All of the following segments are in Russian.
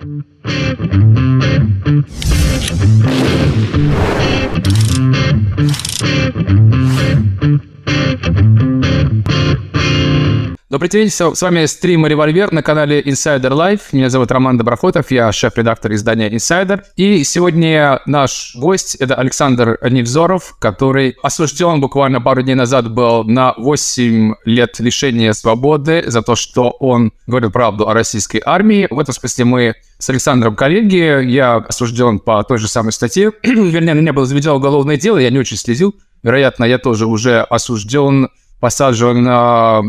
Thank you. Добрый день, с вами стрим Револьвер на канале Insider Life. Меня зовут Роман Доброхотов, я шеф-редактор издания Insider. И сегодня наш гость — это Александр Невзоров, который осужден буквально пару дней назад был на 8 лет лишения свободы за то, что он говорил правду о российской армии. В этом смысле мы с Александром коллеги. Я осужден по той же самой статье. Вернее, на меня было заведено уголовное дело, я не очень следил. Вероятно, я тоже уже осужден посажен,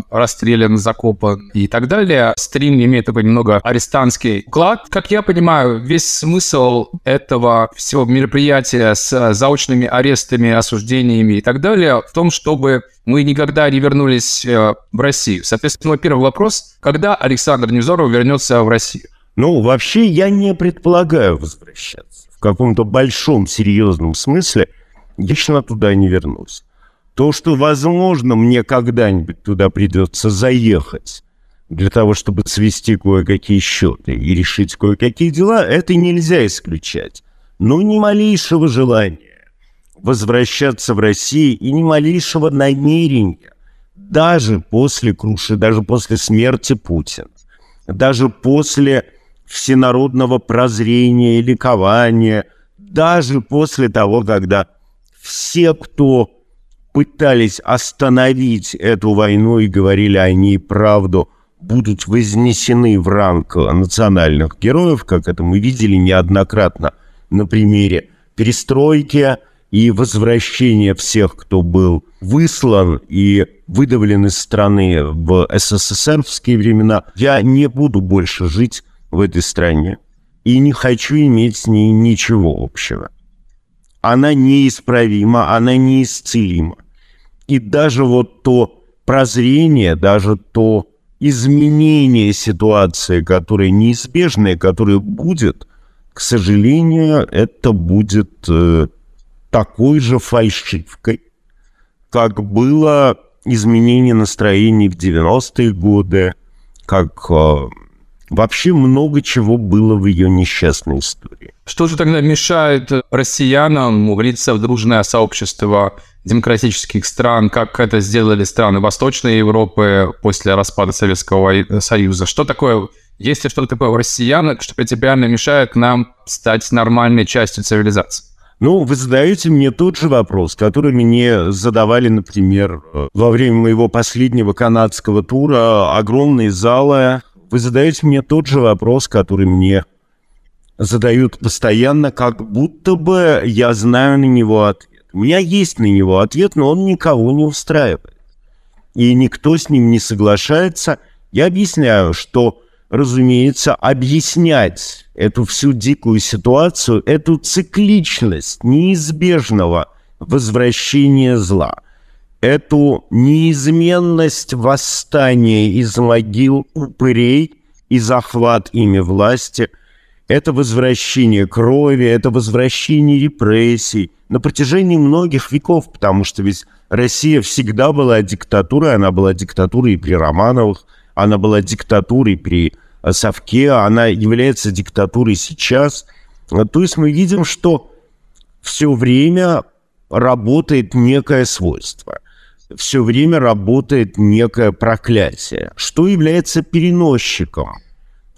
расстрелян, закопан и так далее. Стрим имеет такой немного арестантский уклад. Как я понимаю, весь смысл этого всего мероприятия с заочными арестами, осуждениями и так далее в том, чтобы мы никогда не вернулись э, в Россию. Соответственно, мой первый вопрос, когда Александр Невзоров вернется в Россию? Ну, вообще я не предполагаю возвращаться. В каком-то большом, серьезном смысле я лично туда не вернусь. То, что, возможно, мне когда-нибудь туда придется заехать для того, чтобы свести кое-какие счеты и решить кое-какие дела, это нельзя исключать. Но ни малейшего желания возвращаться в Россию и ни малейшего намерения даже после круши, даже после смерти Путина, даже после всенародного прозрения и ликования, даже после того, когда все, кто пытались остановить эту войну и говорили о ней правду, будут вознесены в ранг национальных героев, как это мы видели неоднократно на примере перестройки и возвращения всех, кто был выслан и выдавлен из страны в СССРовские времена. Я не буду больше жить в этой стране и не хочу иметь с ней ничего общего она неисправима, она неисцелима. И даже вот то прозрение, даже то изменение ситуации, которое неизбежное, которое будет, к сожалению, это будет э, такой же фальшивкой, как было изменение настроений в 90-е годы, как э, Вообще много чего было в ее несчастной истории. Что же тогда мешает россиянам влиться в дружное сообщество демократических стран, как это сделали страны Восточной Европы после распада Советского Союза? Что такое, есть ли что-то такое в россиянах, что принципиально мешает нам стать нормальной частью цивилизации? Ну, вы задаете мне тот же вопрос, который мне задавали, например, во время моего последнего канадского тура. Огромные залы вы задаете мне тот же вопрос, который мне задают постоянно, как будто бы я знаю на него ответ. У меня есть на него ответ, но он никого не устраивает. И никто с ним не соглашается. Я объясняю, что, разумеется, объяснять эту всю дикую ситуацию, эту цикличность неизбежного возвращения зла – эту неизменность восстания из могил упырей и захват ими власти, это возвращение крови, это возвращение репрессий на протяжении многих веков, потому что ведь Россия всегда была диктатурой, она была диктатурой при Романовых, она была диктатурой при Совке, она является диктатурой сейчас. То есть мы видим, что все время работает некое свойство – все время работает некое проклятие. Что является переносчиком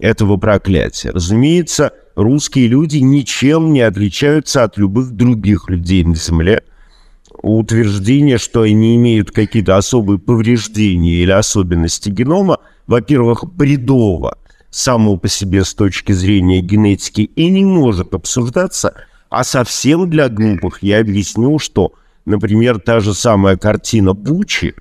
этого проклятия? Разумеется, русские люди ничем не отличаются от любых других людей на Земле. Утверждение, что они имеют какие-то особые повреждения или особенности генома, во-первых, бредово само по себе с точки зрения генетики и не может обсуждаться, а совсем для глупых я объясню, что Например, та же самая картина Бучи,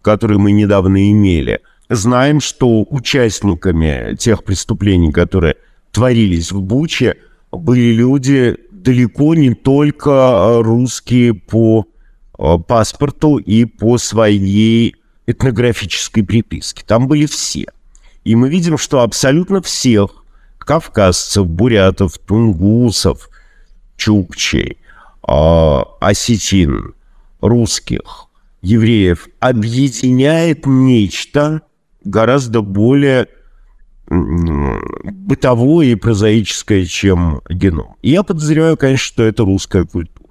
которую мы недавно имели. Знаем, что участниками тех преступлений, которые творились в Буче, были люди далеко не только русские по э, паспорту и по своей этнографической приписке. Там были все. И мы видим, что абсолютно всех кавказцев, бурятов, тунгусов, чукчей, э, осетин, русских, евреев объединяет нечто гораздо более бытовое и прозаическое, чем геном. И я подозреваю, конечно, что это русская культура.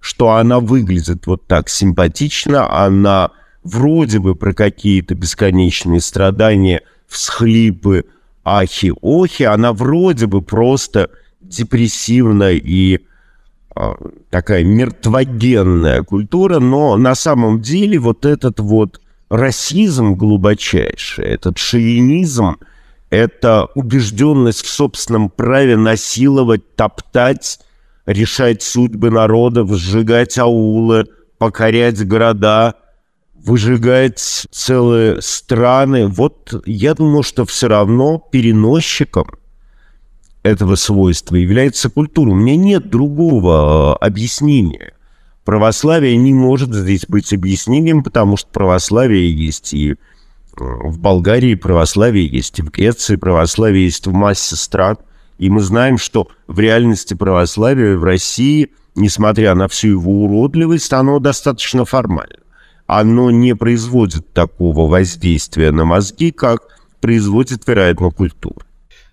Что она выглядит вот так симпатично, она вроде бы про какие-то бесконечные страдания, всхлипы, ахи-охи, она вроде бы просто депрессивная и а, такая мертвогенная культура, но на самом деле вот этот вот расизм глубочайший, этот шовинизм, это убежденность в собственном праве насиловать, топтать, решать судьбы народов, сжигать аулы, покорять города, выжигать целые страны. Вот я думаю, что все равно переносчиком этого свойства является культура. У меня нет другого а, объяснения. Православие не может здесь быть объяснением, потому что православие есть и э, в Болгарии православие есть, и в Греции православие есть в массе стран. И мы знаем, что в реальности православие в России, несмотря на всю его уродливость, оно достаточно формально. Оно не производит такого воздействия на мозги, как производит, вероятно, культура.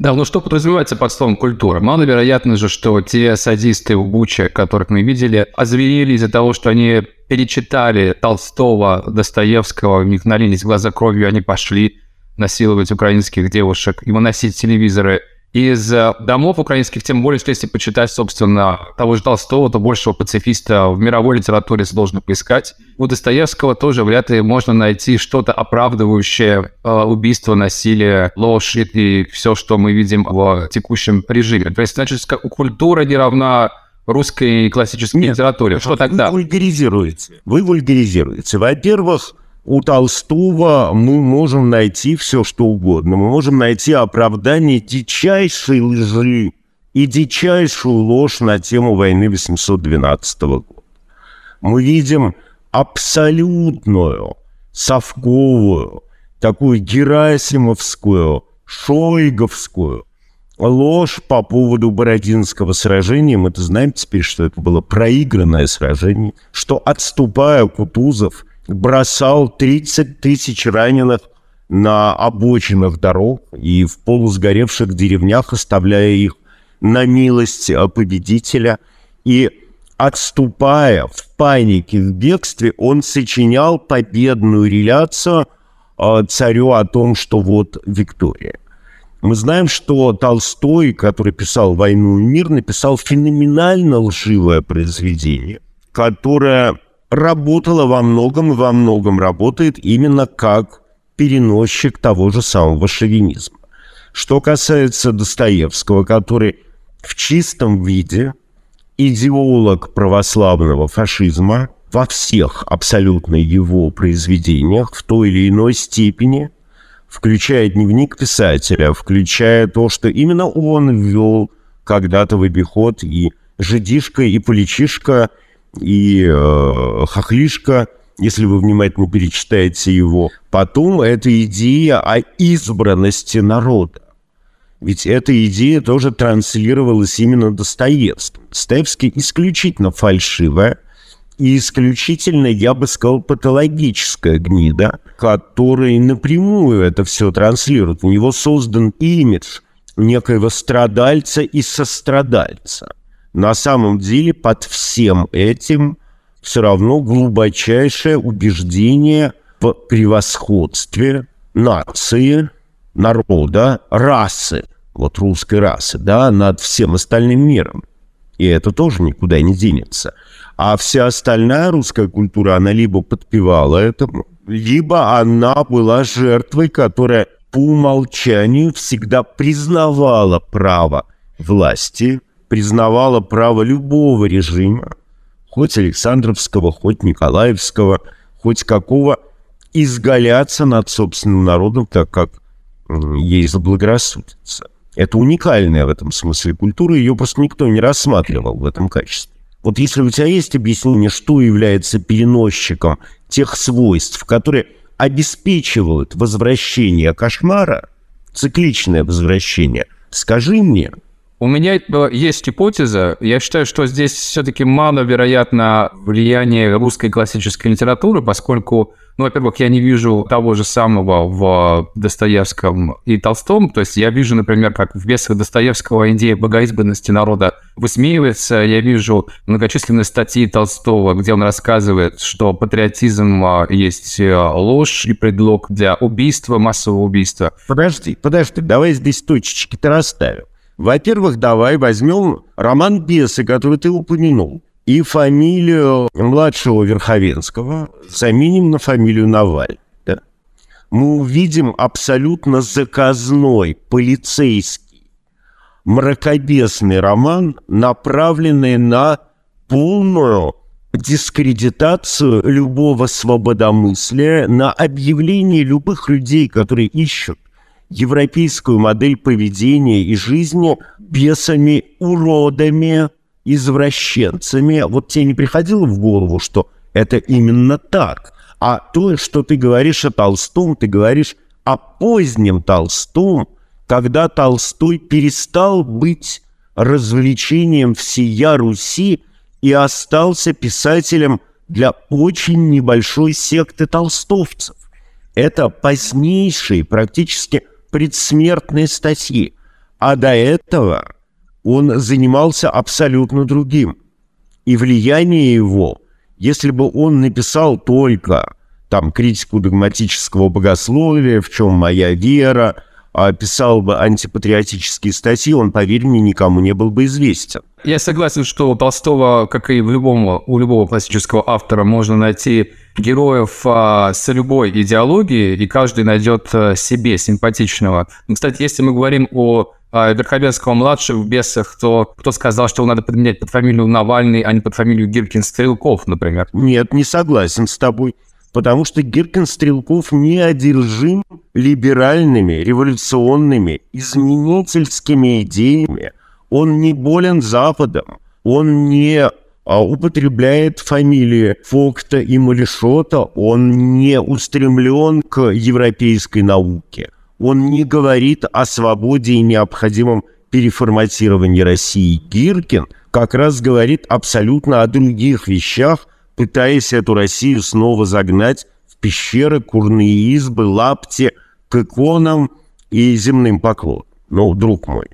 Да, ну что подразумевается под словом культура? Маловероятно же, что те садисты в Буче, которых мы видели, озверели из-за того, что они перечитали Толстого, Достоевского, у них налились глаза кровью, они пошли насиловать украинских девушек и выносить телевизоры из э, домов украинских, тем более, что если почитать, собственно, того же Толстого, то большего пацифиста в мировой литературе сложно поискать. У Достоевского тоже вряд ли можно найти что-то оправдывающее э, убийство, насилие, ложь и все, что мы видим в текущем режиме. То есть, значит, культура не равна русской классической Нет, литературе. Что тогда? Вы вульгаризируете. Вы вульгаризируете. Во-первых, у Толстого мы можем найти все, что угодно. Мы можем найти оправдание дичайшей лжи и дичайшую ложь на тему войны 812 года. Мы видим абсолютную, совковую, такую герасимовскую, шойговскую ложь по поводу Бородинского сражения. Мы-то знаем теперь, что это было проигранное сражение, что, отступая, Кутузов – бросал 30 тысяч раненых на обочинах дорог и в полусгоревших деревнях, оставляя их на милость победителя. И отступая в панике, в бегстве, он сочинял победную реляцию а, царю о том, что вот Виктория. Мы знаем, что Толстой, который писал «Войну и мир», написал феноменально лживое произведение, которое работала во многом и во многом работает именно как переносчик того же самого шовинизма. Что касается Достоевского, который в чистом виде идеолог православного фашизма во всех абсолютно его произведениях в той или иной степени, включая дневник писателя, включая то, что именно он ввел когда-то в обиход и жидишка, и поличишка – и э, хохлишка, если вы внимательно перечитаете его. Потом это идея о избранности народа. Ведь эта идея тоже транслировалась именно Достоевским. Достоевский исключительно фальшивая и исключительно, я бы сказал, патологическая гнида, которая напрямую это все транслирует. У него создан имидж некоего страдальца и сострадальца – на самом деле под всем этим все равно глубочайшее убеждение в превосходстве нации, народа, расы, вот русской расы, да, над всем остальным миром. И это тоже никуда не денется. А вся остальная русская культура, она либо подпевала этому, либо она была жертвой, которая по умолчанию всегда признавала право власти – признавала право любого режима, хоть Александровского, хоть Николаевского, хоть какого, изгаляться над собственным народом так, как ей заблагорассудится. Это уникальная в этом смысле культура, ее просто никто не рассматривал в этом качестве. Вот если у тебя есть объяснение, что является переносчиком тех свойств, которые обеспечивают возвращение кошмара, цикличное возвращение, скажи мне – У меня есть гипотеза. Я считаю, что здесь все-таки маловероятно влияние русской классической литературы, поскольку ну, во-первых, я не вижу того же самого в Достоевском и Толстом. То есть я вижу, например, как в «Бесах Достоевского» идея богоизбранности народа высмеивается. Я вижу многочисленные статьи Толстого, где он рассказывает, что патриотизм а, есть э, ложь и предлог для убийства, массового убийства. Подожди, подожди, давай здесь точечки-то расставим. Во-первых, давай возьмем роман «Бесы», который ты упомянул и фамилию младшего Верховенского заменим на фамилию Наваль. Да? Мы увидим абсолютно заказной, полицейский, мракобесный роман, направленный на полную дискредитацию любого свободомыслия, на объявление любых людей, которые ищут европейскую модель поведения и жизни бесами, уродами, извращенцами. Вот тебе не приходило в голову, что это именно так? А то, что ты говоришь о Толстом, ты говоришь о позднем Толстом, когда Толстой перестал быть развлечением всея Руси и остался писателем для очень небольшой секты толстовцев. Это позднейшие, практически предсмертные статьи. А до этого он занимался абсолютно другим. И влияние его, если бы он написал только там критику догматического богословия, в чем моя вера, а писал бы антипатриотические статьи, он, поверь мне, никому не был бы известен. Я согласен, что у Толстого, как и в любом, у любого классического автора, можно найти героев а, с любой идеологией, и каждый найдет а, себе симпатичного. Кстати, если мы говорим о а, Верховенского-младшего в «Бесах», то кто сказал, что его надо подменять под фамилию Навальный, а не под фамилию Гиркин-Стрелков, например? Нет, не согласен с тобой. Потому что Гиркин-Стрелков не одержим либеральными, революционными, изменительскими идеями. Он не болен Западом. Он не употребляет фамилии Фокта и Малишота. Он не устремлен к европейской науке он не говорит о свободе и необходимом переформатировании России. Гиркин как раз говорит абсолютно о других вещах, пытаясь эту Россию снова загнать в пещеры, курные избы, лапти, к иконам и земным поклонам. Ну, друг мой.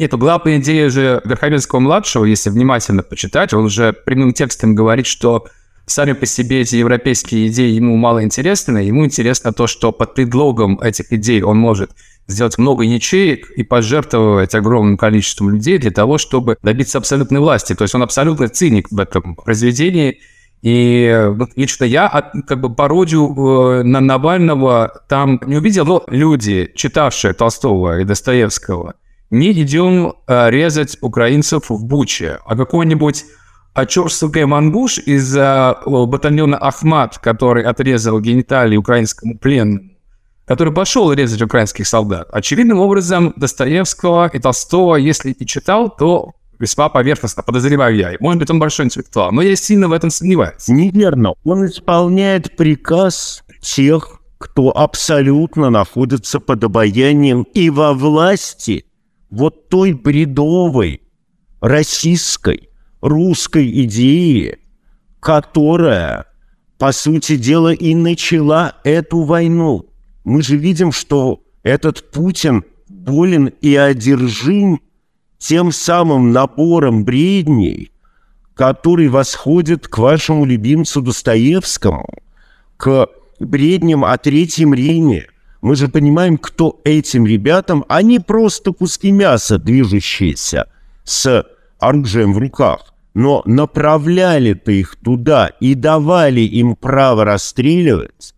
Нет, главная идея же Верховенского-младшего, если внимательно почитать, он уже прямым текстом говорит, что сами по себе эти европейские идеи ему мало интересны. Ему интересно то, что под предлогом этих идей он может сделать много ячеек и пожертвовать огромным количеством людей для того, чтобы добиться абсолютной власти. То есть он абсолютно циник в этом произведении. И лично я как бы пародию э, на Навального там не увидел, но люди, читавшие Толстого и Достоевского, не идем э, резать украинцев в Буче, а какой-нибудь а Чорсуке Мангуш из э, батальона Ахмат, который отрезал гениталии украинскому пленному, который пошел резать украинских солдат. Очевидным образом Достоевского и Толстого, если и читал, то весьма поверхностно, подозреваю я. Может быть, он большой интеллектуал, но я сильно в этом сомневаюсь. Неверно. Он исполняет приказ тех, кто абсолютно находится под обаянием и во власти вот той бредовой, российской, русской идеи, которая, по сути дела, и начала эту войну. Мы же видим, что этот Путин болен и одержим тем самым набором бредней, который восходит к вашему любимцу Достоевскому, к бредням о Третьем Риме. Мы же понимаем, кто этим ребятам, они просто куски мяса, движущиеся с оружием в руках, но направляли-то их туда и давали им право расстреливать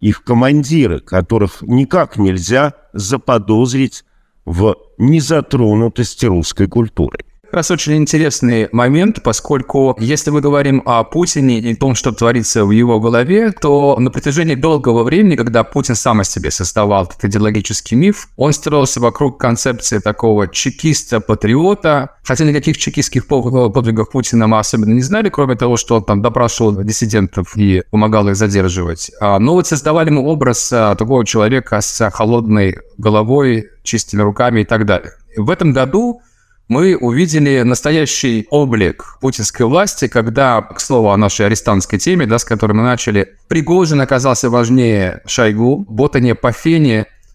их командиры, которых никак нельзя заподозрить в незатронутости русской культуры раз очень интересный момент, поскольку если мы говорим о Путине и том, что творится в его голове, то на протяжении долгого времени, когда Путин сам о себе создавал этот идеологический миф, он строился вокруг концепции такого чекиста-патриота, хотя никаких чекистских подвигов Путина мы особенно не знали, кроме того, что он там допрашивал диссидентов и помогал их задерживать. А, но вот создавали мы образ а, такого человека с холодной головой, чистыми руками и так далее. В этом году мы увидели настоящий облик путинской власти, когда, к слову, о нашей арестантской теме, да, с которой мы начали, Пригожин оказался важнее Шойгу, Ботане по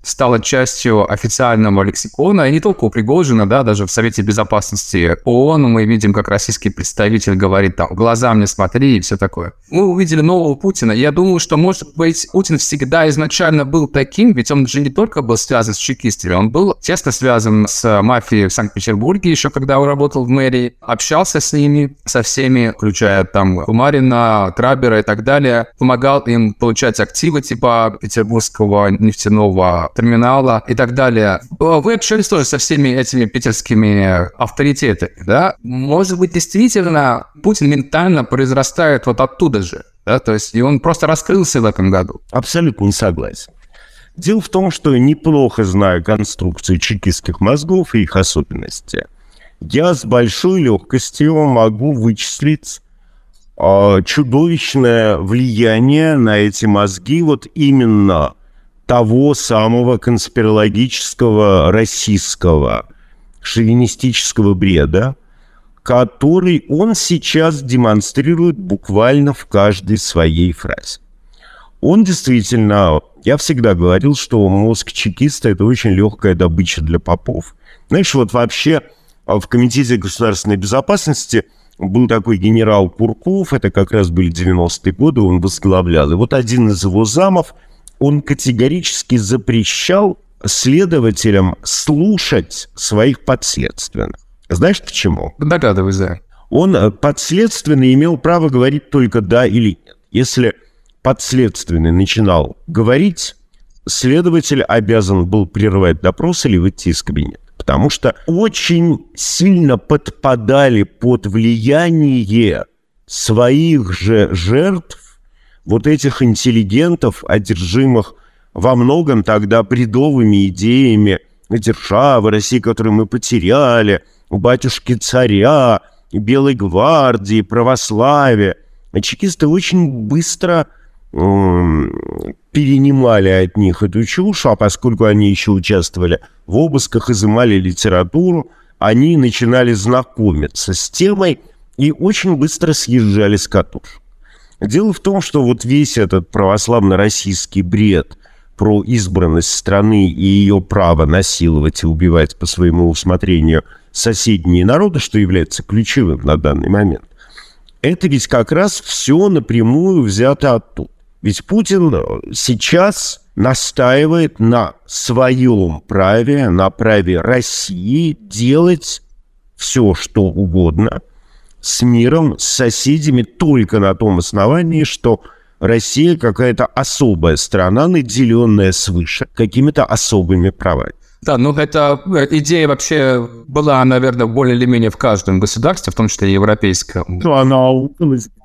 стала частью официального лексикона, и не только у Пригожина, да, даже в Совете Безопасности ООН мы видим, как российский представитель говорит там, глаза мне смотри и все такое. Мы увидели нового Путина. Я думаю, что, может быть, Путин всегда изначально был таким, ведь он же не только был связан с чекистами, он был тесно связан с мафией в Санкт-Петербурге, еще когда он работал в мэрии, общался с ними, со всеми, включая там Кумарина, Трабера и так далее, помогал им получать активы типа петербургского нефтяного терминала и так далее. Вы общались тоже со всеми этими питерскими авторитетами, да? Может быть, действительно, Путин ментально произрастает вот оттуда же, да? То есть и он просто раскрылся в этом году. Абсолютно не согласен. Дело в том, что неплохо знаю конструкцию чекистских мозгов и их особенности. Я с большой легкостью могу вычислить э, чудовищное влияние на эти мозги вот именно того самого конспирологического российского шовинистического бреда, который он сейчас демонстрирует буквально в каждой своей фразе. Он действительно, я всегда говорил, что мозг чекиста – это очень легкая добыча для попов. Знаешь, вот вообще в Комитете государственной безопасности был такой генерал Курков, это как раз были 90-е годы, он возглавлял. И вот один из его замов – он категорически запрещал следователям слушать своих подследственных. Знаешь почему? Догадывайся. Он э, подследственный имел право говорить только «да» или «нет». Если подследственный начинал говорить, следователь обязан был прервать допрос или выйти из кабинета. Потому что очень сильно подпадали под влияние своих же жертв вот этих интеллигентов, одержимых во многом тогда бредовыми идеями державы, России, которую мы потеряли, у батюшки царя, Белой гвардии, православия. Чекисты очень быстро перенимали от них эту чушь, а поскольку они еще участвовали в обысках, изымали литературу, они начинали знакомиться с темой и очень быстро съезжали с катушек. Дело в том, что вот весь этот православно-российский бред про избранность страны и ее право насиловать и убивать по своему усмотрению соседние народы, что является ключевым на данный момент, это ведь как раз все напрямую взято оттуда. Ведь Путин сейчас настаивает на своем праве, на праве России делать все, что угодно – с миром, с соседями только на том основании, что Россия какая-то особая страна, наделенная свыше какими-то особыми правами. Да, ну эта идея вообще была, наверное, более или менее в каждом государстве, в том числе и европейском. Ну, она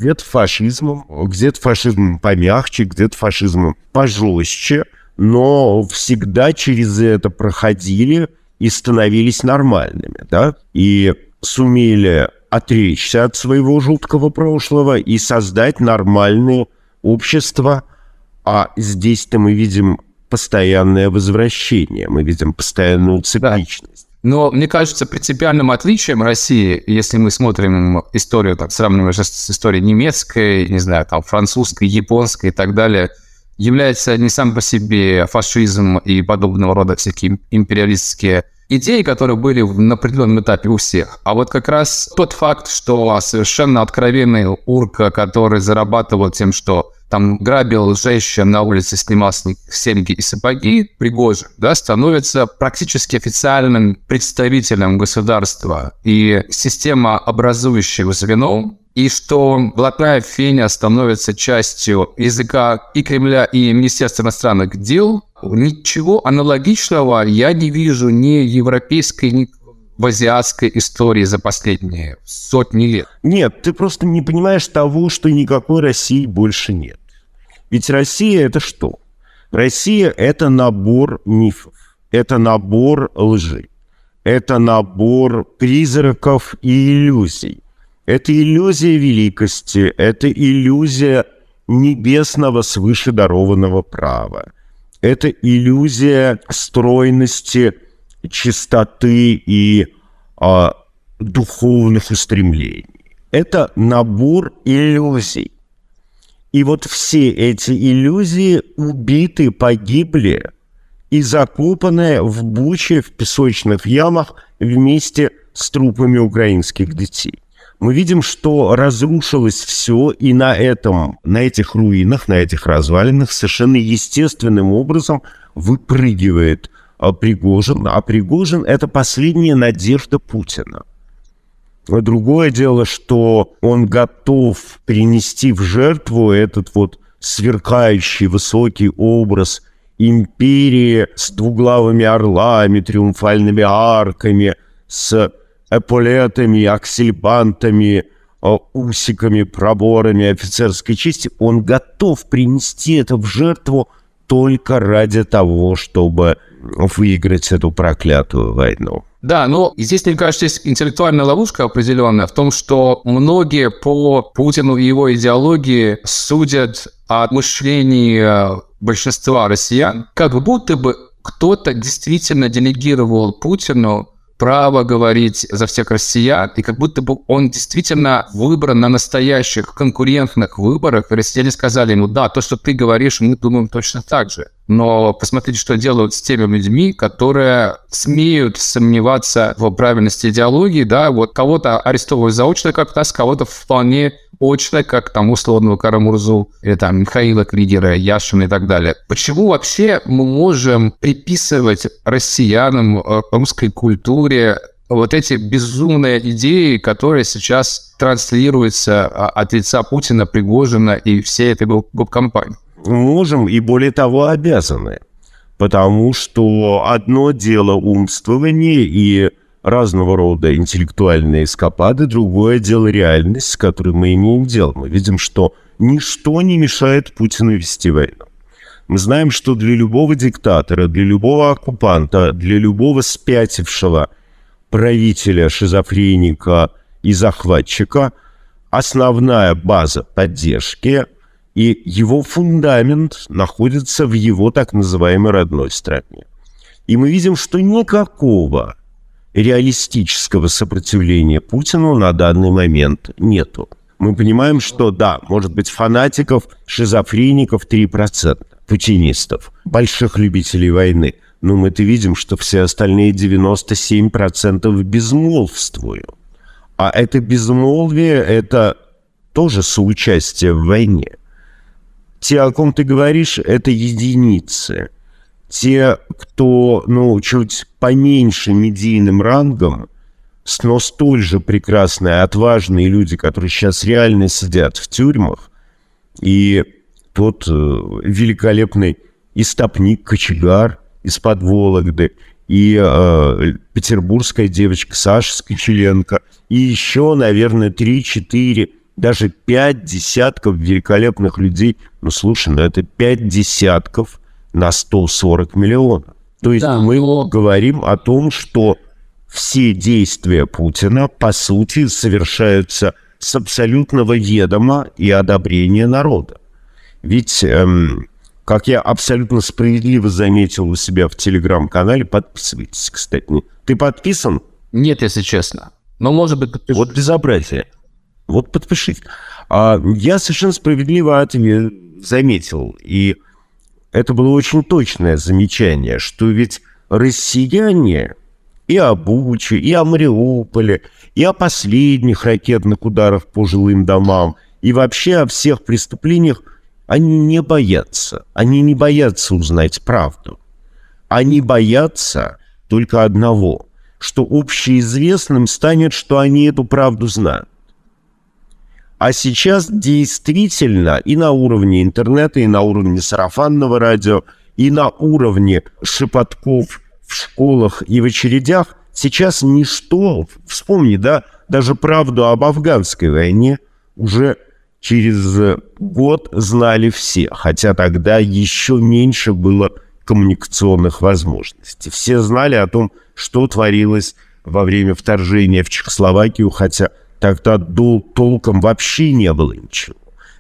где-то фашизмом, где-то фашизмом помягче, где-то фашизмом пожестче, но всегда через это проходили и становились нормальными, да, и сумели отречься от своего жуткого прошлого и создать нормальное общество. А здесь-то мы видим постоянное возвращение, мы видим постоянную цикличность. Да. Но мне кажется, принципиальным отличием России, если мы смотрим историю, так сравнивая с историей немецкой, не знаю, там, французской, японской и так далее, является не сам по себе фашизм и подобного рода всякие империалистские идеи, которые были на определенном этапе у всех. А вот как раз тот факт, что совершенно откровенный урка, который зарабатывал тем, что там грабил женщин на улице, снимал с них серьги и сапоги, Пригожин, да, становится практически официальным представителем государства и система образующего звено, и что блатная феня становится частью языка и Кремля, и Министерства иностранных дел, ничего аналогичного я не вижу ни европейской, ни в азиатской истории за последние сотни лет. Нет, ты просто не понимаешь того, что никакой России больше нет. Ведь Россия это что? Россия это набор мифов, это набор лжи, это набор призраков и иллюзий. Это иллюзия великости, это иллюзия небесного свыше дарованного права. Это иллюзия стройности, чистоты и а, духовных устремлений. Это набор иллюзий. И вот все эти иллюзии убиты, погибли и закопаны в буче, в песочных ямах вместе с трупами украинских детей. Мы видим, что разрушилось все, и на этом, на этих руинах, на этих развалинах совершенно естественным образом выпрыгивает Пригожин. А Пригожин – это последняя надежда Путина – Другое дело, что он готов принести в жертву этот вот сверкающий высокий образ империи с двуглавыми орлами, триумфальными арками, с эполетами, аксельбантами, а, усиками, проборами офицерской чести. Он готов принести это в жертву только ради того, чтобы выиграть эту проклятую войну. Да, но здесь, мне кажется, есть интеллектуальная ловушка определенная в том, что многие по Путину и его идеологии судят о мышлении э, большинства россиян, как будто бы кто-то действительно делегировал Путину право говорить за всех россиян, и как будто бы он действительно выбран на настоящих конкурентных выборах, россияне сказали ему, да, то, что ты говоришь, мы думаем точно так же. Но посмотрите, что делают с теми людьми, которые смеют сомневаться в правильности идеологии, да, вот кого-то арестовывают заочно как-то, а кого-то вполне очно, как там условного Карамурзу или там Михаила Кригера, Яшина и так далее. Почему вообще мы можем приписывать россиянам, э, русской культуре вот эти безумные идеи, которые сейчас транслируются а, от лица Путина, Пригожина и всей этой гоп-компании? Можем и более того обязаны. Потому что одно дело умствование и разного рода интеллектуальные эскапады, другое дело реальность, с которой мы имеем дело. Мы видим, что ничто не мешает Путину вести войну. Мы знаем, что для любого диктатора, для любого оккупанта, для любого спятившего правителя, шизофреника и захватчика основная база поддержки и его фундамент находится в его так называемой родной стране. И мы видим, что никакого реалистического сопротивления Путину на данный момент нету. Мы понимаем, что да, может быть, фанатиков, шизофреников 3%, путинистов, больших любителей войны. Но мы-то видим, что все остальные 97% безмолвствуют. А это безмолвие – это тоже соучастие в войне. Те, о ком ты говоришь, это единицы – те, кто, ну, чуть поменьше медийным рангом, но столь же прекрасные, отважные люди, которые сейчас реально сидят в тюрьмах, и тот э, великолепный истопник, кочегар из-под Вологды, и э, петербургская девочка Саша Скочеленко, и еще, наверное, 3-4, даже 5 десятков великолепных людей. Ну, слушай, ну это 5 десятков – на 140 миллионов. То есть да, мы говорим о том, что все действия Путина, по сути, совершаются с абсолютного ведома и одобрения народа. Ведь, эм, как я абсолютно справедливо заметил у себя в телеграм-канале, подписывайтесь, кстати. Ты подписан? Нет, если честно. Но, может быть, подпишись. Вот безобразие. Вот подпишись. А, я совершенно справедливо ответ заметил. И это было очень точное замечание, что ведь россияне и о Буче, и о Мариуполе, и о последних ракетных ударах по жилым домам, и вообще о всех преступлениях, они не боятся. Они не боятся узнать правду. Они боятся только одного, что общеизвестным станет, что они эту правду знают. А сейчас действительно и на уровне интернета, и на уровне сарафанного радио, и на уровне шепотков в школах и в очередях сейчас ничто, вспомни, да, даже правду об афганской войне уже через год знали все, хотя тогда еще меньше было коммуникационных возможностей. Все знали о том, что творилось во время вторжения в Чехословакию, хотя Тогда дол толком вообще не было ничего.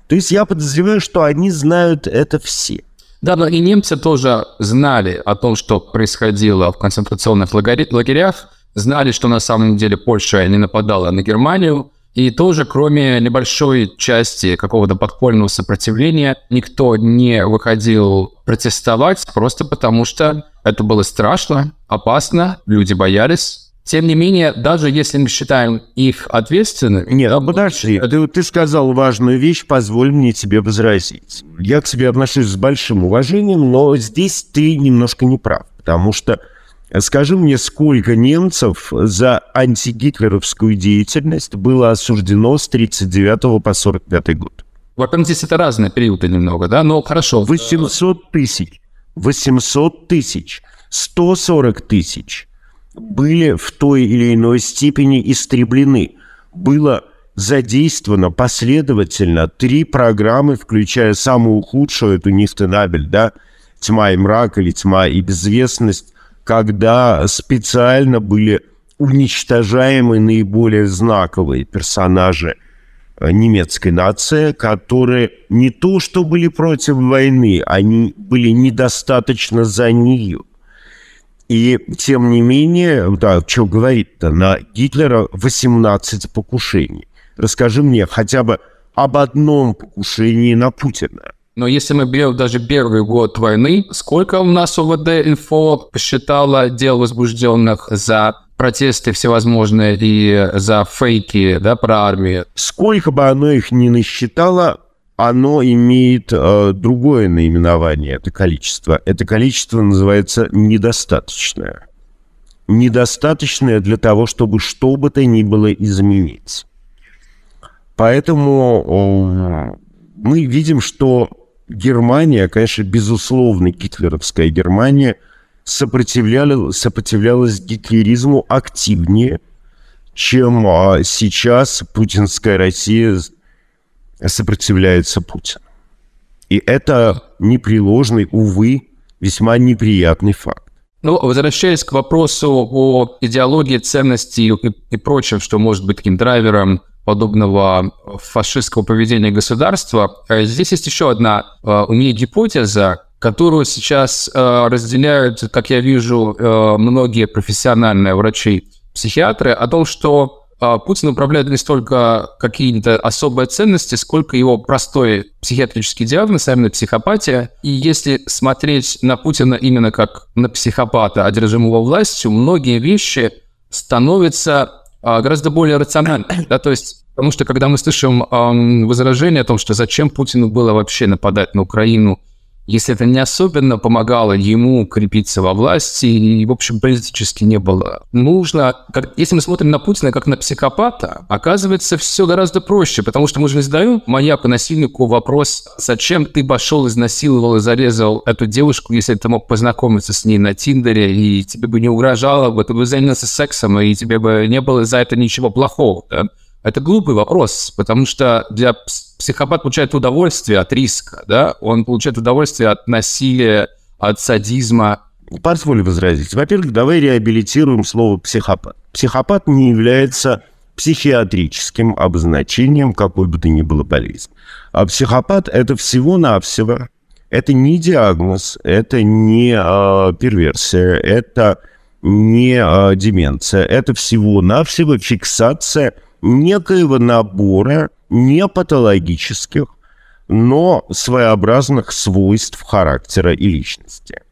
То есть я подозреваю, что они знают это все. Да, но и немцы тоже знали о том, что происходило в концентрационных лагерях, знали, что на самом деле Польша не нападала на Германию, и тоже, кроме небольшой части какого-то подпольного сопротивления, никто не выходил протестовать, просто потому что это было страшно, опасно, люди боялись. Тем не менее, даже если мы считаем их ответственными... Нет, а подожди, ты, ты сказал важную вещь, позволь мне тебе возразить. Я к тебе отношусь с большим уважением, но здесь ты немножко не прав, потому что Скажи мне, сколько немцев за антигитлеровскую деятельность было осуждено с 1939 по 1945 год? Во-первых, здесь это разные периоды немного, да, но хорошо. 800 тысяч, 800 тысяч, 140 тысяч были в той или иной степени истреблены. Было задействовано последовательно три программы, включая самую худшую, эту Нихтенабель, да, «Тьма и мрак» или «Тьма и безвестность», когда специально были уничтожаемы наиболее знаковые персонажи э, немецкой нации, которые не то что были против войны, они были недостаточно за нее. И тем не менее, да, что говорит-то, на Гитлера 18 покушений. Расскажи мне хотя бы об одном покушении на Путина. Но если мы берем даже первый год войны, сколько у нас УВД-инфо посчитало дел возбужденных за протесты всевозможные и за фейки да, про армию? Сколько бы оно их ни насчитало, оно имеет э, другое наименование, это количество. Это количество называется недостаточное. Недостаточное для того, чтобы что бы то ни было изменить. Поэтому э, мы видим, что Германия, конечно, безусловно, гитлеровская Германия сопротивлялась, сопротивлялась гитлеризму активнее, чем а, сейчас путинская Россия сопротивляется Путину. И это непреложный, увы, весьма неприятный факт. Ну, возвращаясь к вопросу о идеологии, ценности и, и прочем, что может быть таким драйвером подобного фашистского поведения государства. Э, здесь есть еще одна э, у меня гипотеза, которую сейчас э, разделяют, как я вижу, многие профессиональные врачи-психиатры, о том, что Путин управляет не столько какие-то особые ценности, сколько его простой психиатрический диагноз, а именно психопатия. И если смотреть на Путина именно как на психопата, одержимого властью, многие вещи становятся а, гораздо более рационально. Да, то есть, потому что когда мы слышим эм, возражение о том, что зачем Путину было вообще нападать на Украину, если это не особенно помогало ему крепиться во власти и, в общем, политически не было нужно. Как, если мы смотрим на Путина как на психопата, оказывается, все гораздо проще, потому что мы же не задаем маньяку-насильнику вопрос, зачем ты пошел, изнасиловал и зарезал эту девушку, если ты мог познакомиться с ней на Тиндере, и тебе бы не угрожало бы, ты бы занялся сексом, и тебе бы не было за это ничего плохого. Да? Это глупый вопрос, потому что для психопат получает удовольствие от риска, да, он получает удовольствие от насилия, от садизма. Позволь возразить. Во-первых, давай реабилитируем слово «психопат». Психопат не является психиатрическим обозначением какой бы то ни было болезни. А психопат – это всего-навсего, это не диагноз, это не э, перверсия, это не э, деменция, это всего-навсего фиксация – некоего набора не патологических, но своеобразных свойств характера и личности.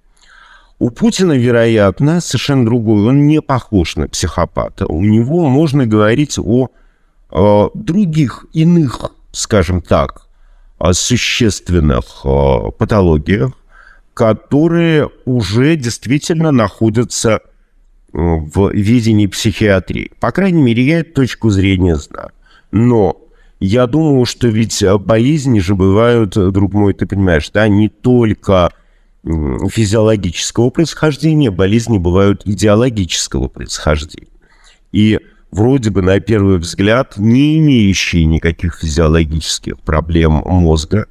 У Путина, вероятно, совершенно другой. Он не похож на психопата. У него можно говорить о, о других, иных, скажем так, существенных патологиях, которые уже действительно находятся в видении психиатрии. По крайней мере, я эту точку зрения знаю. Но я думаю, что ведь болезни же бывают, друг мой, ты понимаешь, да, не только физиологического происхождения, болезни бывают идеологического происхождения. И вроде бы на первый взгляд не имеющие никаких физиологических проблем мозга,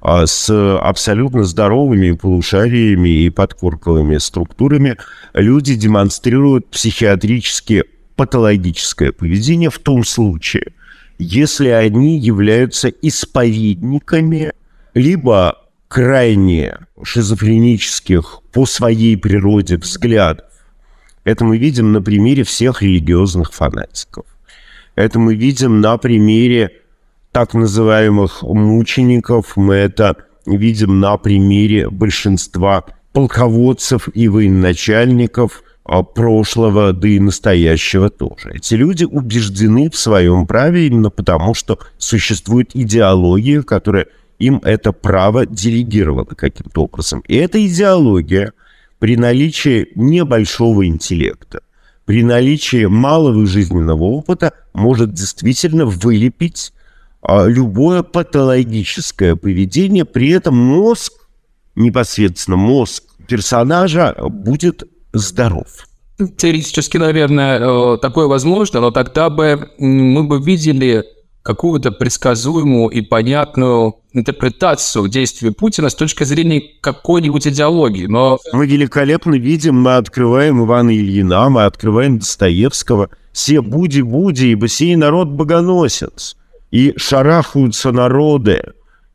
а с абсолютно здоровыми полушариями и подкорковыми структурами люди демонстрируют психиатрически патологическое поведение в том случае, если они являются исповедниками либо крайне шизофренических по своей природе взглядов Это мы видим на примере всех религиозных фанатиков. Это мы видим на примере так называемых мучеников. Мы это видим на примере большинства полководцев и военачальников прошлого, да и настоящего тоже. Эти люди убеждены в своем праве именно потому, что существует идеология, которая им это право делегировала каким-то образом. И эта идеология при наличии небольшого интеллекта, при наличии малого жизненного опыта может действительно вылепить а, любое патологическое поведение, при этом мозг, непосредственно мозг персонажа будет здоров. Теоретически, наверное, э, такое возможно, но тогда бы мы бы видели какую-то предсказуемую и понятную интерпретацию действий Путина с точки зрения какой-нибудь идеологии. Но... Мы великолепно видим, мы открываем Ивана Ильина, мы открываем Достоевского. Все буди-буди, ибо сей народ богоносец. И шарахаются народы,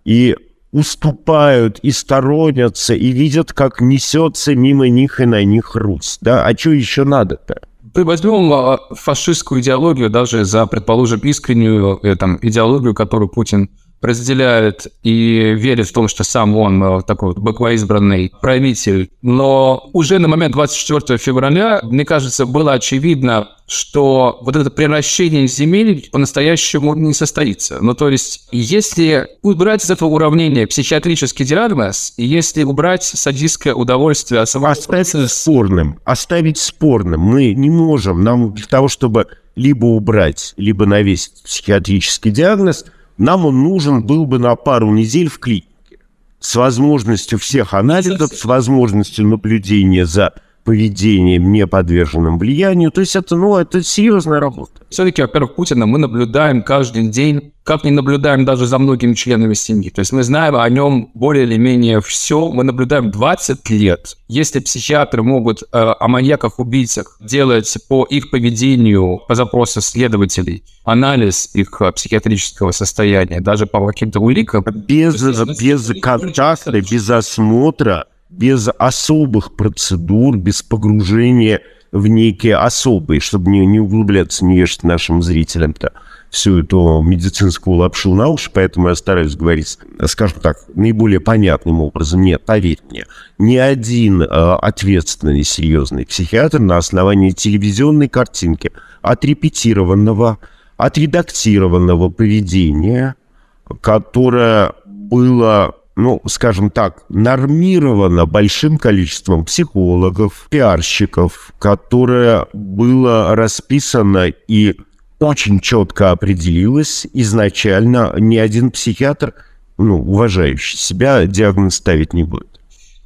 и уступают, и сторонятся, и видят, как несется мимо них и на них Русь. Да? А что еще надо-то? Возьмем а, фашистскую идеологию, даже за, предположим, искреннюю э, там, идеологию, которую Путин разделяет и верит в том, что сам он э, такой вот богоизбранный правитель. Но уже на момент 24 февраля, мне кажется, было очевидно, что вот это превращение земель по-настоящему не состоится. Ну, то есть, если убрать из этого уравнения психиатрический диагноз, если убрать садистское удовольствие... Оставить спорным. Оставить спорным. Мы не можем. Нам для того, чтобы либо убрать, либо навесить психиатрический диагноз, нам он нужен был бы на пару недель в клинике. С возможностью всех анализов, с возможностью наблюдения за поведением, не подверженным влиянию. То есть это, ну, это серьезная работа. Все-таки, во-первых, Путина мы наблюдаем каждый день, как не наблюдаем даже за многими членами семьи. То есть мы знаем о нем более или менее все. Мы наблюдаем 20 лет. Если психиатры могут э, о маньяках-убийцах делать по их поведению, по запросу следователей, анализ их э, психиатрического состояния, даже по каким-то уликам. Без, без контакта, без осмотра, без особых процедур, без погружения в некие особые, чтобы не, не углубляться, не ешать нашим зрителям-то всю эту медицинскую лапшу на уши, поэтому я стараюсь говорить, скажем так, наиболее понятным образом. Нет, поверь мне, ни один э, ответственный, серьезный психиатр на основании телевизионной картинки, отрепетированного, отредактированного поведения, которое было ну, скажем так, нормировано большим количеством психологов, пиарщиков, которое было расписано и очень четко определилось изначально, ни один психиатр, ну, уважающий себя, диагноз ставить не будет.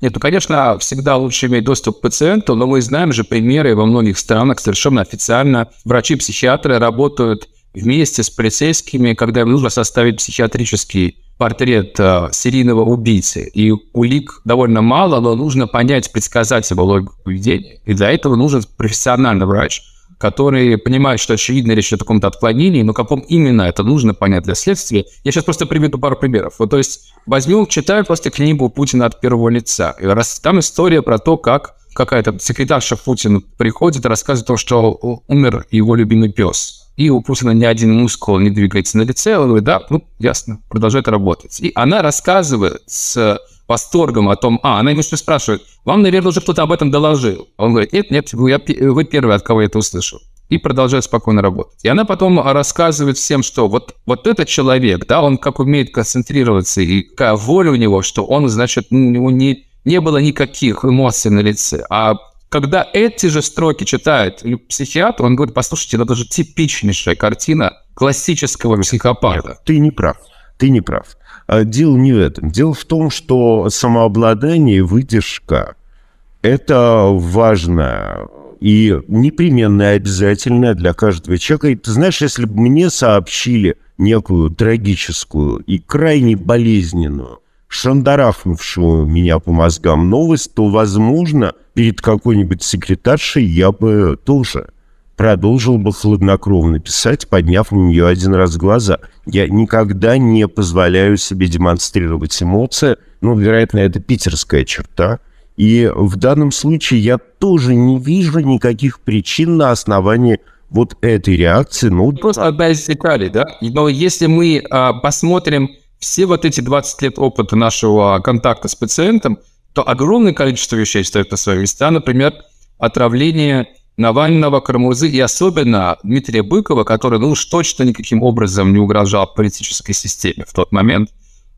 Нет, ну, конечно, всегда лучше иметь доступ к пациенту, но мы знаем же примеры во многих странах совершенно официально. Врачи-психиатры работают вместе с полицейскими, когда им нужно составить психиатрический портрет э, серийного убийцы, и улик довольно мало, но нужно понять, предсказать его логику поведения. И для этого нужен профессиональный врач, который понимает, что очевидно речь о каком-то отклонении, но каком именно это нужно понять для следствия. Я сейчас просто приведу пару примеров. Вот, то есть возьмем, читаю просто книгу Путина от первого лица. И раз, там история про то, как какая-то секретарша Путина приходит и рассказывает то, что умер его любимый пес и у Путина ни один мускул не двигается на лице, он говорит, да, ну, ясно, продолжает работать. И она рассказывает с восторгом о том, а, она ему спрашивает, вам, наверное, уже кто-то об этом доложил. Он говорит, нет, нет, вы, я, вы первый, от кого я это услышал. И продолжает спокойно работать. И она потом рассказывает всем, что вот, вот этот человек, да, он как умеет концентрироваться, и какая воля у него, что он, значит, у него не, не было никаких эмоций на лице, а когда эти же строки читает психиатр, он говорит, послушайте, это же типичнейшая картина классического психопата. Ты не прав, ты не прав. А дело не в этом. Дело в том, что самообладание, выдержка – это важно и непременно обязательно для каждого человека. И ты знаешь, если бы мне сообщили некую трагическую и крайне болезненную шандарахнувшую меня по мозгам новость, то, возможно, перед какой-нибудь секретаршей я бы тоже продолжил бы хладнокровно писать, подняв на нее один раз глаза. Я никогда не позволяю себе демонстрировать эмоции. Ну, вероятно, это питерская черта. И в данном случае я тоже не вижу никаких причин на основании вот этой реакции. Ну, просто одна из деталей, да? Но если мы а, посмотрим все вот эти 20 лет опыта нашего контакта с пациентом, то огромное количество вещей стоит на свои места. Например, отравление Навального, Карамурзы и особенно Дмитрия Быкова, который, ну уж точно никаким образом не угрожал политической системе в тот момент.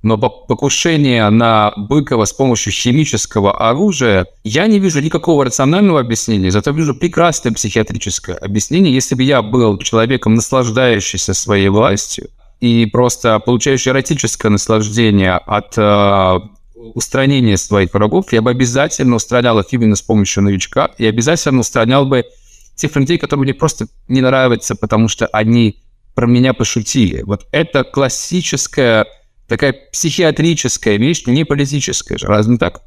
Но покушение на Быкова с помощью химического оружия, я не вижу никакого рационального объяснения, зато вижу прекрасное психиатрическое объяснение. Если бы я был человеком, наслаждающийся своей властью и просто получающий эротическое наслаждение от э, устранения своих врагов, я бы обязательно устранял их именно с помощью новичка, и обязательно устранял бы тех людей, которые мне просто не нравятся, потому что они про меня пошутили. Вот это классическая такая психиатрическая вещь, не политическая же, разве так?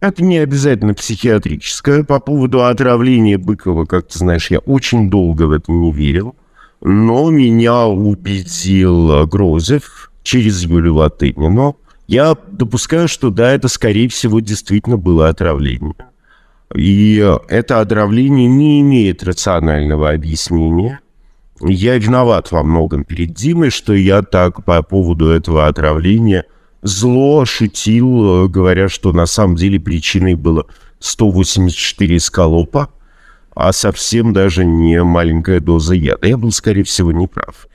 Это не обязательно психиатрическое. По поводу отравления Быкова, как ты знаешь, я очень долго в это не верил. Но меня убедил Грозев через Юлию Латынину. Я допускаю, что да, это, скорее всего, действительно было отравление. И это отравление не имеет рационального объяснения. Я виноват во многом перед Димой, что я так по поводу этого отравления зло шутил, говоря, что на самом деле причиной было 184 скалопа, а совсем даже не маленькая доза яда. Я был, скорее всего, неправ.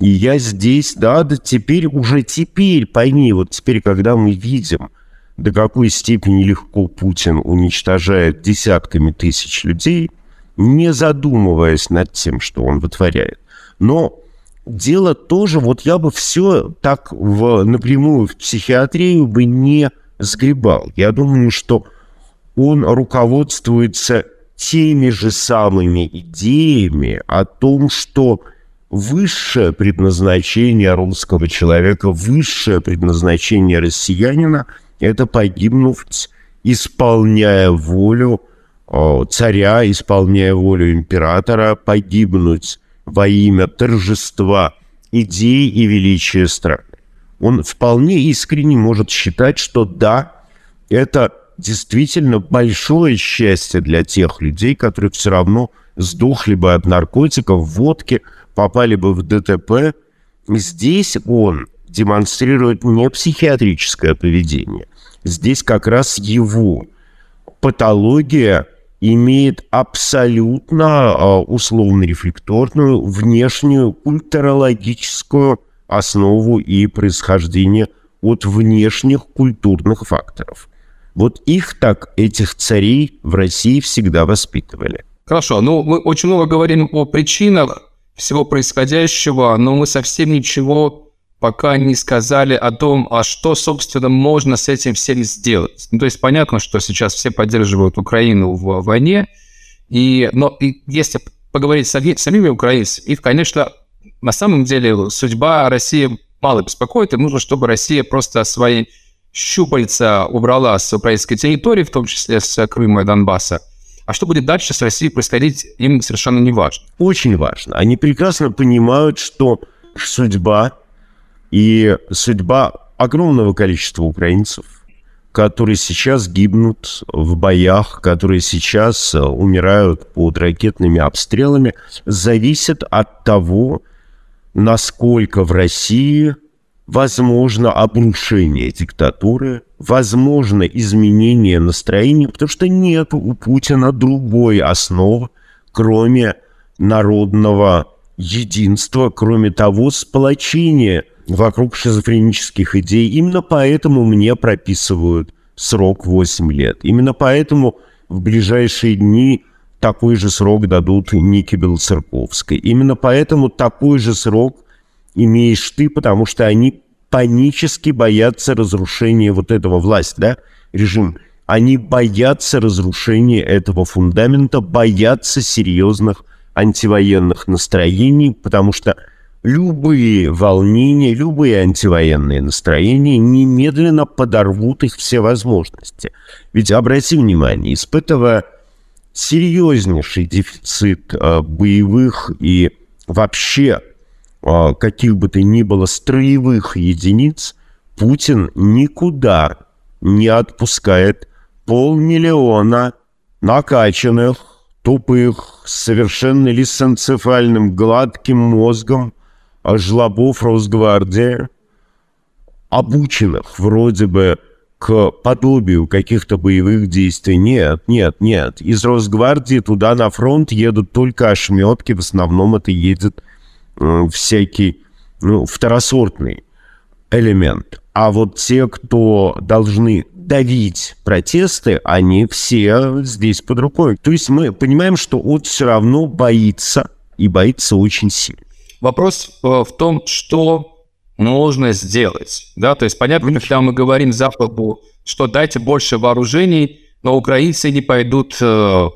И я здесь, да, да, теперь, уже теперь, пойми, вот теперь, когда мы видим, до какой степени легко Путин уничтожает десятками тысяч людей – не задумываясь над тем, что он вытворяет. Но дело тоже, вот я бы все так в, напрямую в психиатрию бы не сгребал. Я думаю, что он руководствуется теми же самыми идеями о том, что высшее предназначение русского человека, высшее предназначение россиянина – это погибнуть, исполняя волю царя, исполняя волю императора, погибнуть во имя торжества идей и величия страны. Он вполне искренне может считать, что да, это действительно большое счастье для тех людей, которые все равно сдохли бы от наркотиков, водки, попали бы в ДТП. Здесь он демонстрирует не психиатрическое поведение. Здесь как раз его патология имеет абсолютно а, условно-рефлекторную внешнюю культурологическую основу и происхождение от внешних культурных факторов. Вот их так, этих царей в России всегда воспитывали. Хорошо, ну мы очень много говорим о причинах всего происходящего, но мы совсем ничего пока не сказали о том, а что, собственно, можно с этим всем сделать. Ну, то есть понятно, что сейчас все поддерживают Украину в войне, и, но и если поговорить с самими украинцами, их, конечно, на самом деле судьба России мало беспокоит, им нужно, чтобы Россия просто свои щупальца убрала с украинской территории, в том числе с Крыма и Донбасса. А что будет дальше с Россией происходить, им совершенно не важно. Очень важно. Они прекрасно понимают, что судьба и судьба огромного количества украинцев, которые сейчас гибнут в боях, которые сейчас э, умирают под ракетными обстрелами, зависит от того, насколько в России возможно обрушение диктатуры, возможно изменение настроения, потому что нет у Путина другой основы, кроме народного единства, кроме того сплочения – вокруг шизофренических идей. Именно поэтому мне прописывают срок 8 лет. Именно поэтому в ближайшие дни такой же срок дадут Нике Белоцерковской. Именно поэтому такой же срок имеешь ты, потому что они панически боятся разрушения вот этого власти, да, режим. Они боятся разрушения этого фундамента, боятся серьезных антивоенных настроений, потому что любые волнения, любые антивоенные настроения немедленно подорвут их все возможности. Ведь обрати внимание, испытывая серьезнейший дефицит э, боевых и вообще каких бы то ни было строевых единиц, Путин никуда не отпускает полмиллиона накачанных, тупых, совершенно лисенцефальным гладким мозгом жлобов Росгвардии, обученных вроде бы к подобию каких-то боевых действий. Нет, нет, нет. Из Росгвардии туда на фронт едут только ошметки. В основном это едет всякий ну, второсортный элемент. А вот те, кто должны давить протесты, они все здесь под рукой. То есть мы понимаем, что он все равно боится, и боится очень сильно. Вопрос э, в том, что нужно сделать. Да? То есть понятно, когда мы говорим Западу, что дайте больше вооружений, но украинцы не пойдут э,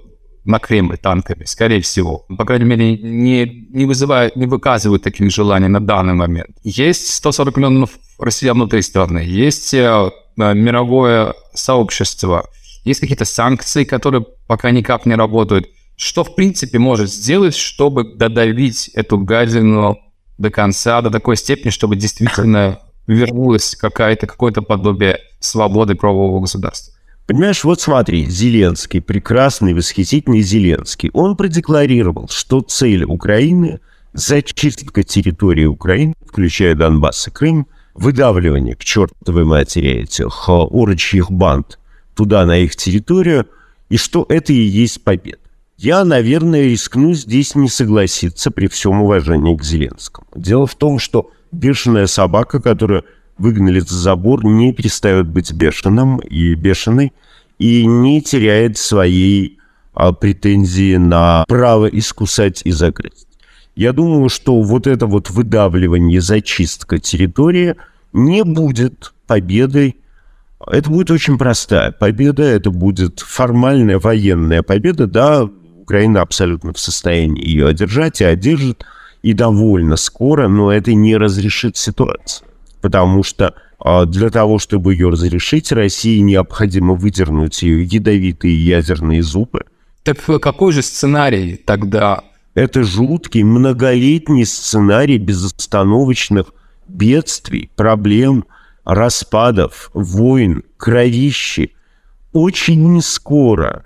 на Кремль танками, скорее всего. По крайней мере, не, не, вызывают, не выказывают таких желаний на данный момент. Есть 140 миллионов россиян внутри страны, есть э, мировое сообщество, есть какие-то санкции, которые пока никак не работают. Что, в принципе, может сделать, чтобы додавить эту гадину до конца, до такой степени, чтобы действительно вернулось какая-то, какое-то подобие свободы правового государства. Понимаешь, вот смотри, Зеленский, прекрасный, восхитительный Зеленский, он продекларировал, что цель Украины – зачистка территории Украины, включая Донбасс и Крым, выдавливание к чертовой матери этих урочьих банд туда, на их территорию, и что это и есть победа. Я, наверное, рискну здесь не согласиться при всем уважении к Зеленскому. Дело в том, что бешеная собака, которую выгнали за забор, не перестает быть бешеным и бешеной, и не теряет своей а, претензии на право искусать и загрызть. Я думаю, что вот это вот выдавливание, зачистка территории не будет победой. Это будет очень простая победа, это будет формальная военная победа, да, Украина абсолютно в состоянии ее одержать и одержит, и довольно скоро, но это не разрешит ситуацию. Потому что а, для того, чтобы ее разрешить, России необходимо выдернуть ее ядовитые ядерные зубы. Так какой же сценарий тогда? Это жуткий многолетний сценарий безостановочных бедствий, проблем, распадов, войн, кровищи. Очень не скоро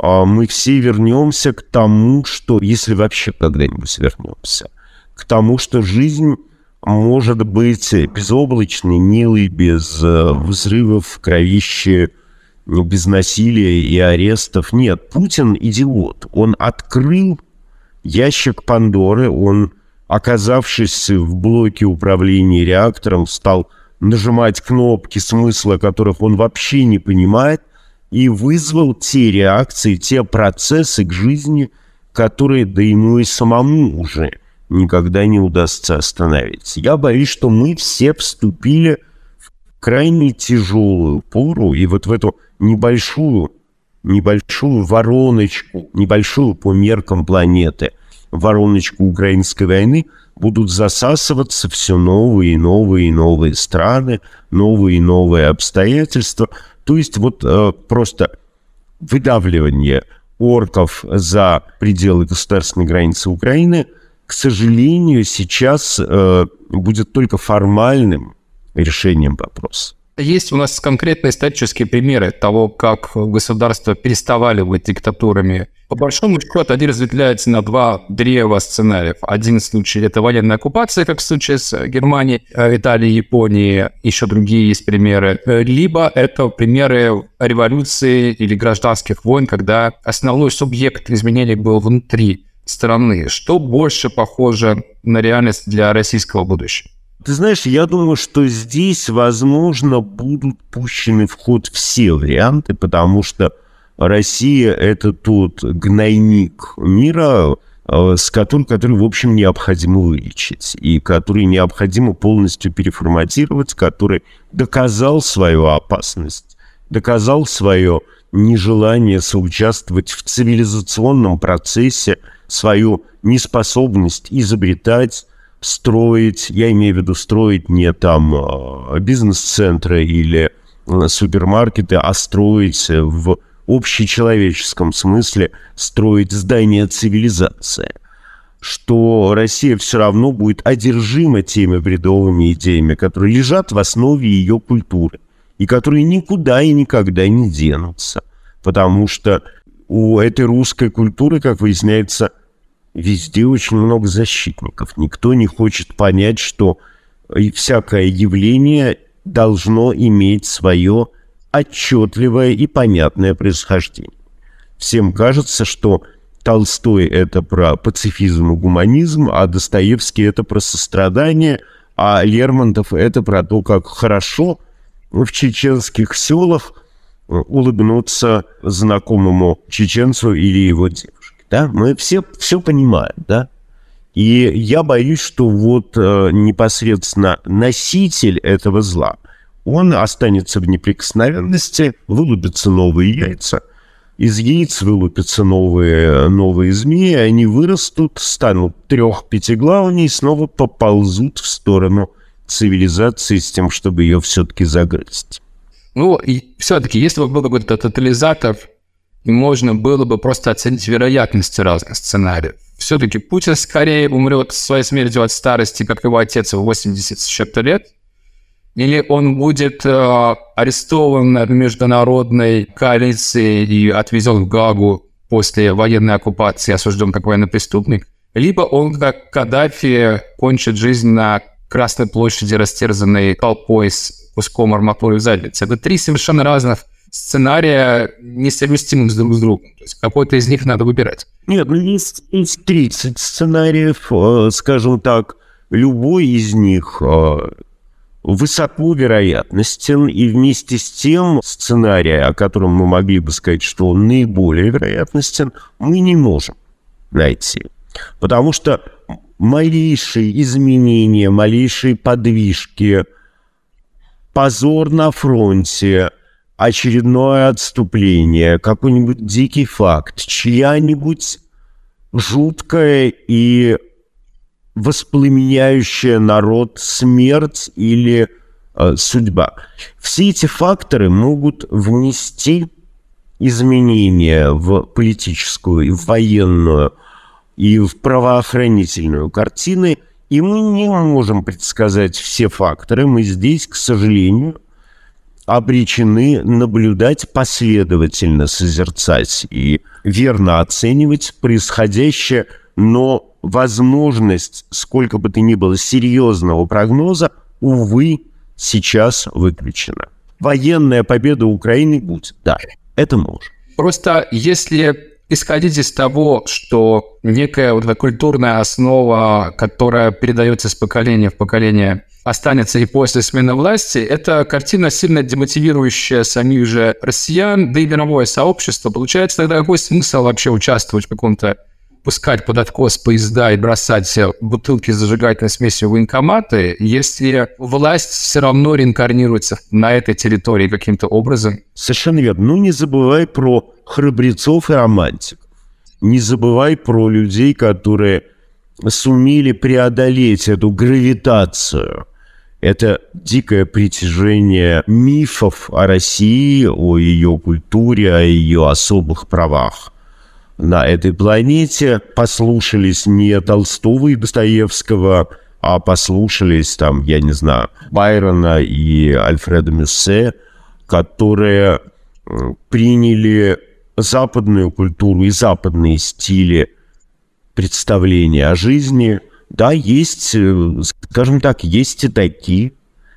а мы все вернемся к тому, что, если вообще когда-нибудь вернемся, к тому, что жизнь может быть безоблачной, милой, без э, взрывов, кровищи, без насилия и арестов. Нет, Путин идиот. Он открыл ящик Пандоры, он, оказавшись в блоке управления реактором, стал нажимать кнопки, смысла которых он вообще не понимает, и вызвал те реакции, те процессы к жизни, которые да ему и самому уже никогда не удастся остановить. Я боюсь, что мы все вступили в крайне тяжелую пору, и вот в эту небольшую, небольшую вороночку, небольшую по меркам планеты, вороночку украинской войны будут засасываться все новые и новые и новые страны, новые и новые обстоятельства – то есть вот э, просто выдавливание орков за пределы государственной границы Украины, к сожалению, сейчас э, будет только формальным решением вопроса. Есть у нас конкретные исторические примеры того, как государства переставали быть диктатурами. По большому счету, они разветвляются на два древа сценариев. Один случай – это военная оккупация, как в случае с Германией, Италией, Японией, еще другие есть примеры. Либо это примеры революции или гражданских войн, когда основной субъект изменений был внутри страны. Что больше похоже на реальность для российского будущего? Ты знаешь, я думаю, что здесь, возможно, будут пущены в ход все варианты, потому что Россия – это тот гнойник мира, э, с которым, который, в общем, необходимо вылечить, и который необходимо полностью переформатировать, который доказал свою опасность, доказал свое нежелание соучаствовать в цивилизационном процессе, свою неспособность изобретать, строить, я имею в виду строить не там а, бизнес-центры или а, супермаркеты, а строить в общечеловеческом смысле, строить здание цивилизации. Что Россия все равно будет одержима теми бредовыми идеями, которые лежат в основе ее культуры. и которые никуда и никогда не денутся, потому что у этой русской культуры, как выясняется, везде очень много защитников. Никто не хочет понять, что всякое явление должно иметь свое отчетливое и понятное происхождение. Всем кажется, что Толстой — это про пацифизм и гуманизм, а Достоевский — это про сострадание, а Лермонтов — это про то, как хорошо в чеченских селах улыбнуться знакомому чеченцу или его девушке. Да? Мы все все понимаем, да? И я боюсь, что вот э, непосредственно носитель этого зла, он останется в неприкосновенности, вылупятся новые яйца, из яиц вылупятся новые, новые змеи, они вырастут, станут трех-пятиглавыми и снова поползут в сторону цивилизации с тем, чтобы ее все-таки загрызть. Ну, и все-таки, если бы был какой-то тотализатор, можно было бы просто оценить вероятности разных сценариев. Все-таки Путин скорее умрет своей смертью от старости, как его отец в 80 с чем-то лет, или он будет э, арестован международной коалиции и отвезен в Гагу после военной оккупации, осужден как военный преступник, либо он, как Каддафи, кончит жизнь на Красной площади, растерзанной толпой с куском арматуры в заднице. Это три совершенно разных сценария несовместимых друг с другом. То есть какой-то из них надо выбирать. Нет, ну есть, есть 30 сценариев, э, скажем так, любой из них э, высоко вероятностен, и вместе с тем сценария, о котором мы могли бы сказать, что он наиболее вероятностен, мы не можем найти. Потому что малейшие изменения, малейшие подвижки, позор на фронте, очередное отступление, какой-нибудь дикий факт, чья-нибудь жуткая и воспламеняющая народ смерть или э, судьба. Все эти факторы могут внести изменения в политическую, в военную, и в правоохранительную картины, и мы не можем предсказать все факторы. Мы здесь, к сожалению, обречены наблюдать последовательно, созерцать и верно оценивать происходящее, но возможность, сколько бы то ни было, серьезного прогноза, увы, сейчас выключена. Военная победа Украины будет, да, это может. Просто если исходить из того, что некая вот эта культурная основа, которая передается с поколения в поколение, останется и после смены власти, это картина, сильно демотивирующая самих же россиян, да и мировое сообщество. Получается, тогда какой смысл вообще участвовать в каком-то пускать под откос поезда и бросать бутылки с зажигательной смесью в военкоматы, если власть все равно реинкарнируется на этой территории каким-то образом. Совершенно верно. Ну, не забывай про храбрецов и романтиков. Не забывай про людей, которые сумели преодолеть эту гравитацию – это дикое притяжение мифов о России, о ее культуре, о ее особых правах на этой планете. Послушались не Толстого и Достоевского, а послушались там, я не знаю, Байрона и Альфреда Мюссе, которые приняли западную культуру и западные стили представления о жизни – да, есть, э, скажем так, есть и такие,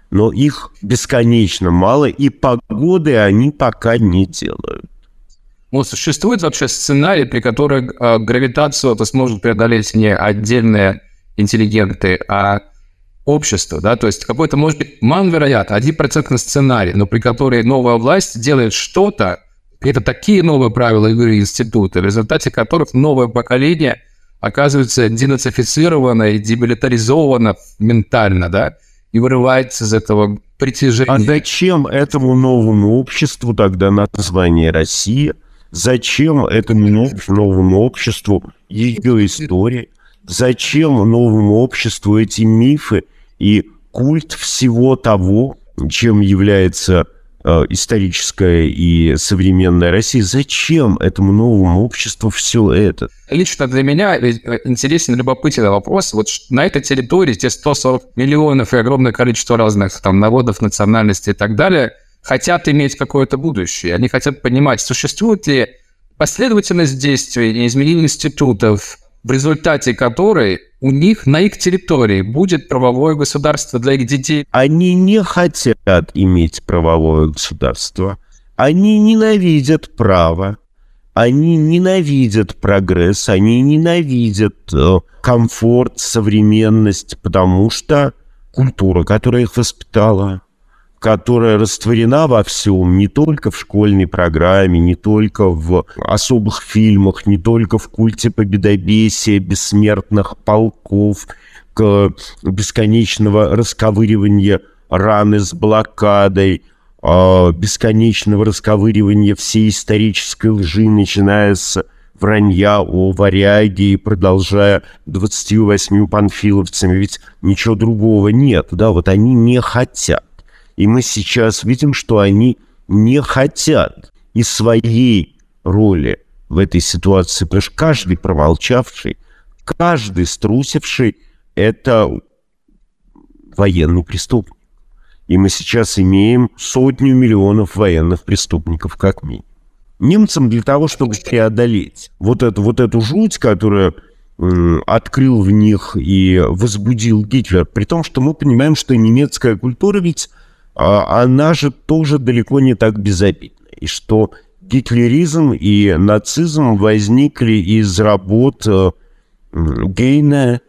но их бесконечно мало, и погоды они пока не делают. Ну, существует вообще сценарий, при котором э, гравитацию это сможет преодолеть не отдельные интеллигенты, а общество, да, то есть какой-то, может быть, маловероятно, один процентный сценарий, но при которой новая власть делает что-то, это такие новые правила игры института, в результате которых новое поколение – оказывается денацифицирована и демилитаризована ментально, да, и вырывается из этого притяжения. А зачем этому новому обществу тогда название Россия? Зачем этому новому обществу ее история? Зачем новому обществу эти мифы и культ всего того, чем является Э, историческая и современная Россия, зачем этому новому обществу все это? Лично для меня э, интересен любопытный вопрос. Вот на этой территории, те 140 миллионов и огромное количество разных там народов, национальностей и так далее, хотят иметь какое-то будущее. Они хотят понимать, существует ли последовательность действий и изменений институтов, в результате которой у них на их территории будет правовое государство для их детей. Они не хотят иметь правовое государство. Они ненавидят право. Они ненавидят прогресс, они ненавидят э, комфорт, современность, потому что культура, которая их воспитала, которая растворена во всем, не только в школьной программе, не только в особых фильмах, не только в культе победобесия, бессмертных полков, к бесконечного расковыривания раны с блокадой, а, бесконечного расковыривания всей исторической лжи, начиная с вранья о варяге и продолжая 28 панфиловцами, ведь ничего другого нет, да, вот они не хотят. И мы сейчас видим, что они не хотят и своей роли в этой ситуации, потому что каждый промолчавший, каждый струсивший – это военный преступник. И мы сейчас имеем сотню миллионов военных преступников как минимум. Немцам для того, чтобы преодолеть вот эту, вот эту жуть, которая открыл в них и возбудил Гитлер, при том, что мы понимаем, что немецкая культура ведь она же тоже далеко не так безобидна. И что гитлеризм и нацизм возникли из работ э, Гейна,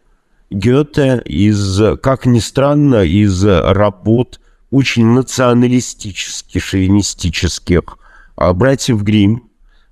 Гёте, из, как ни странно, из работ очень националистических, шовинистических а братьев Грим.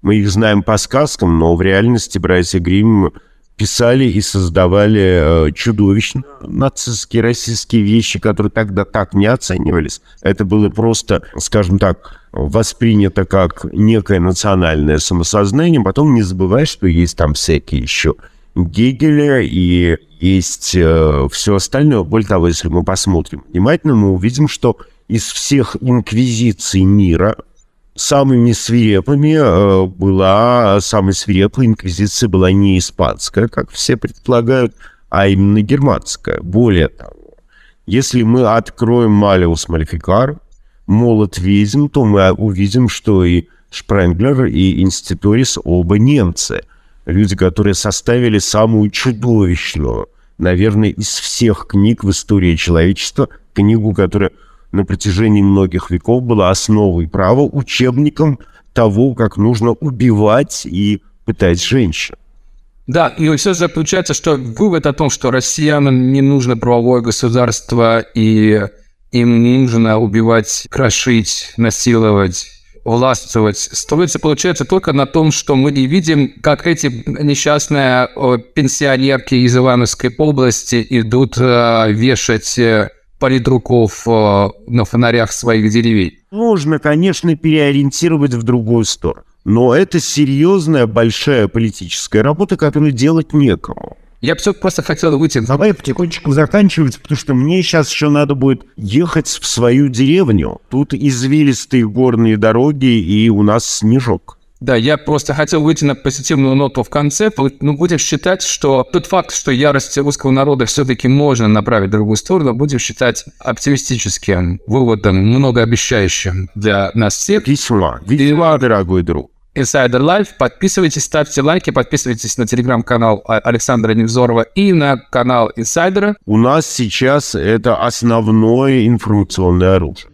Мы их знаем по сказкам, но в реальности братья Грим писали и создавали э, чудовищно нацистские, российские вещи, которые тогда так не оценивались. Это было просто, скажем так, воспринято как некое национальное самосознание. Потом не забывай, что есть там всякие еще Гегеля и есть э, все остальное. Более того, если мы посмотрим внимательно, мы увидим, что из всех инквизиций мира самыми свирепыми э, была, самой свирепой инквизиция была не испанская, как все предполагают, а именно германская. Более того, если мы откроем Малиус Малификар, молот ведьм, то мы увидим, что и Шпренглер, и Инститорис оба немцы. Люди, которые составили самую чудовищную, наверное, из всех книг в истории человечества, книгу, которая на протяжении многих веков была основой права, учебником того, как нужно убивать и пытать женщин. Да, и все заключается, что вывод о том, что россиянам не нужно правовое государство, и им не нужно убивать, крошить, насиловать, властвовать, строится, получается, только на том, что мы не видим, как эти несчастные пенсионерки из Ивановской области идут э, вешать э, политруков э, на фонарях своих деревень. Можно, конечно, переориентировать в другую сторону. Но это серьезная, большая политическая работа, которую делать некому. Я все просто хотел выйти. Давай потихонечку заканчивать, потому что мне сейчас еще надо будет ехать в свою деревню. Тут извилистые горные дороги, и у нас снежок. Да, я просто хотел выйти на позитивную ноту в конце. Ну, будем считать, что тот факт, что ярость русского народа все-таки можно направить в другую сторону, будем считать оптимистическим выводом, многообещающим для нас всех. Весьма, весьма, дорогой друг. Insider Life. Подписывайтесь, ставьте лайки, подписывайтесь на телеграм-канал Александра Невзорова и на канал Инсайдера. У нас сейчас это основное информационное оружие.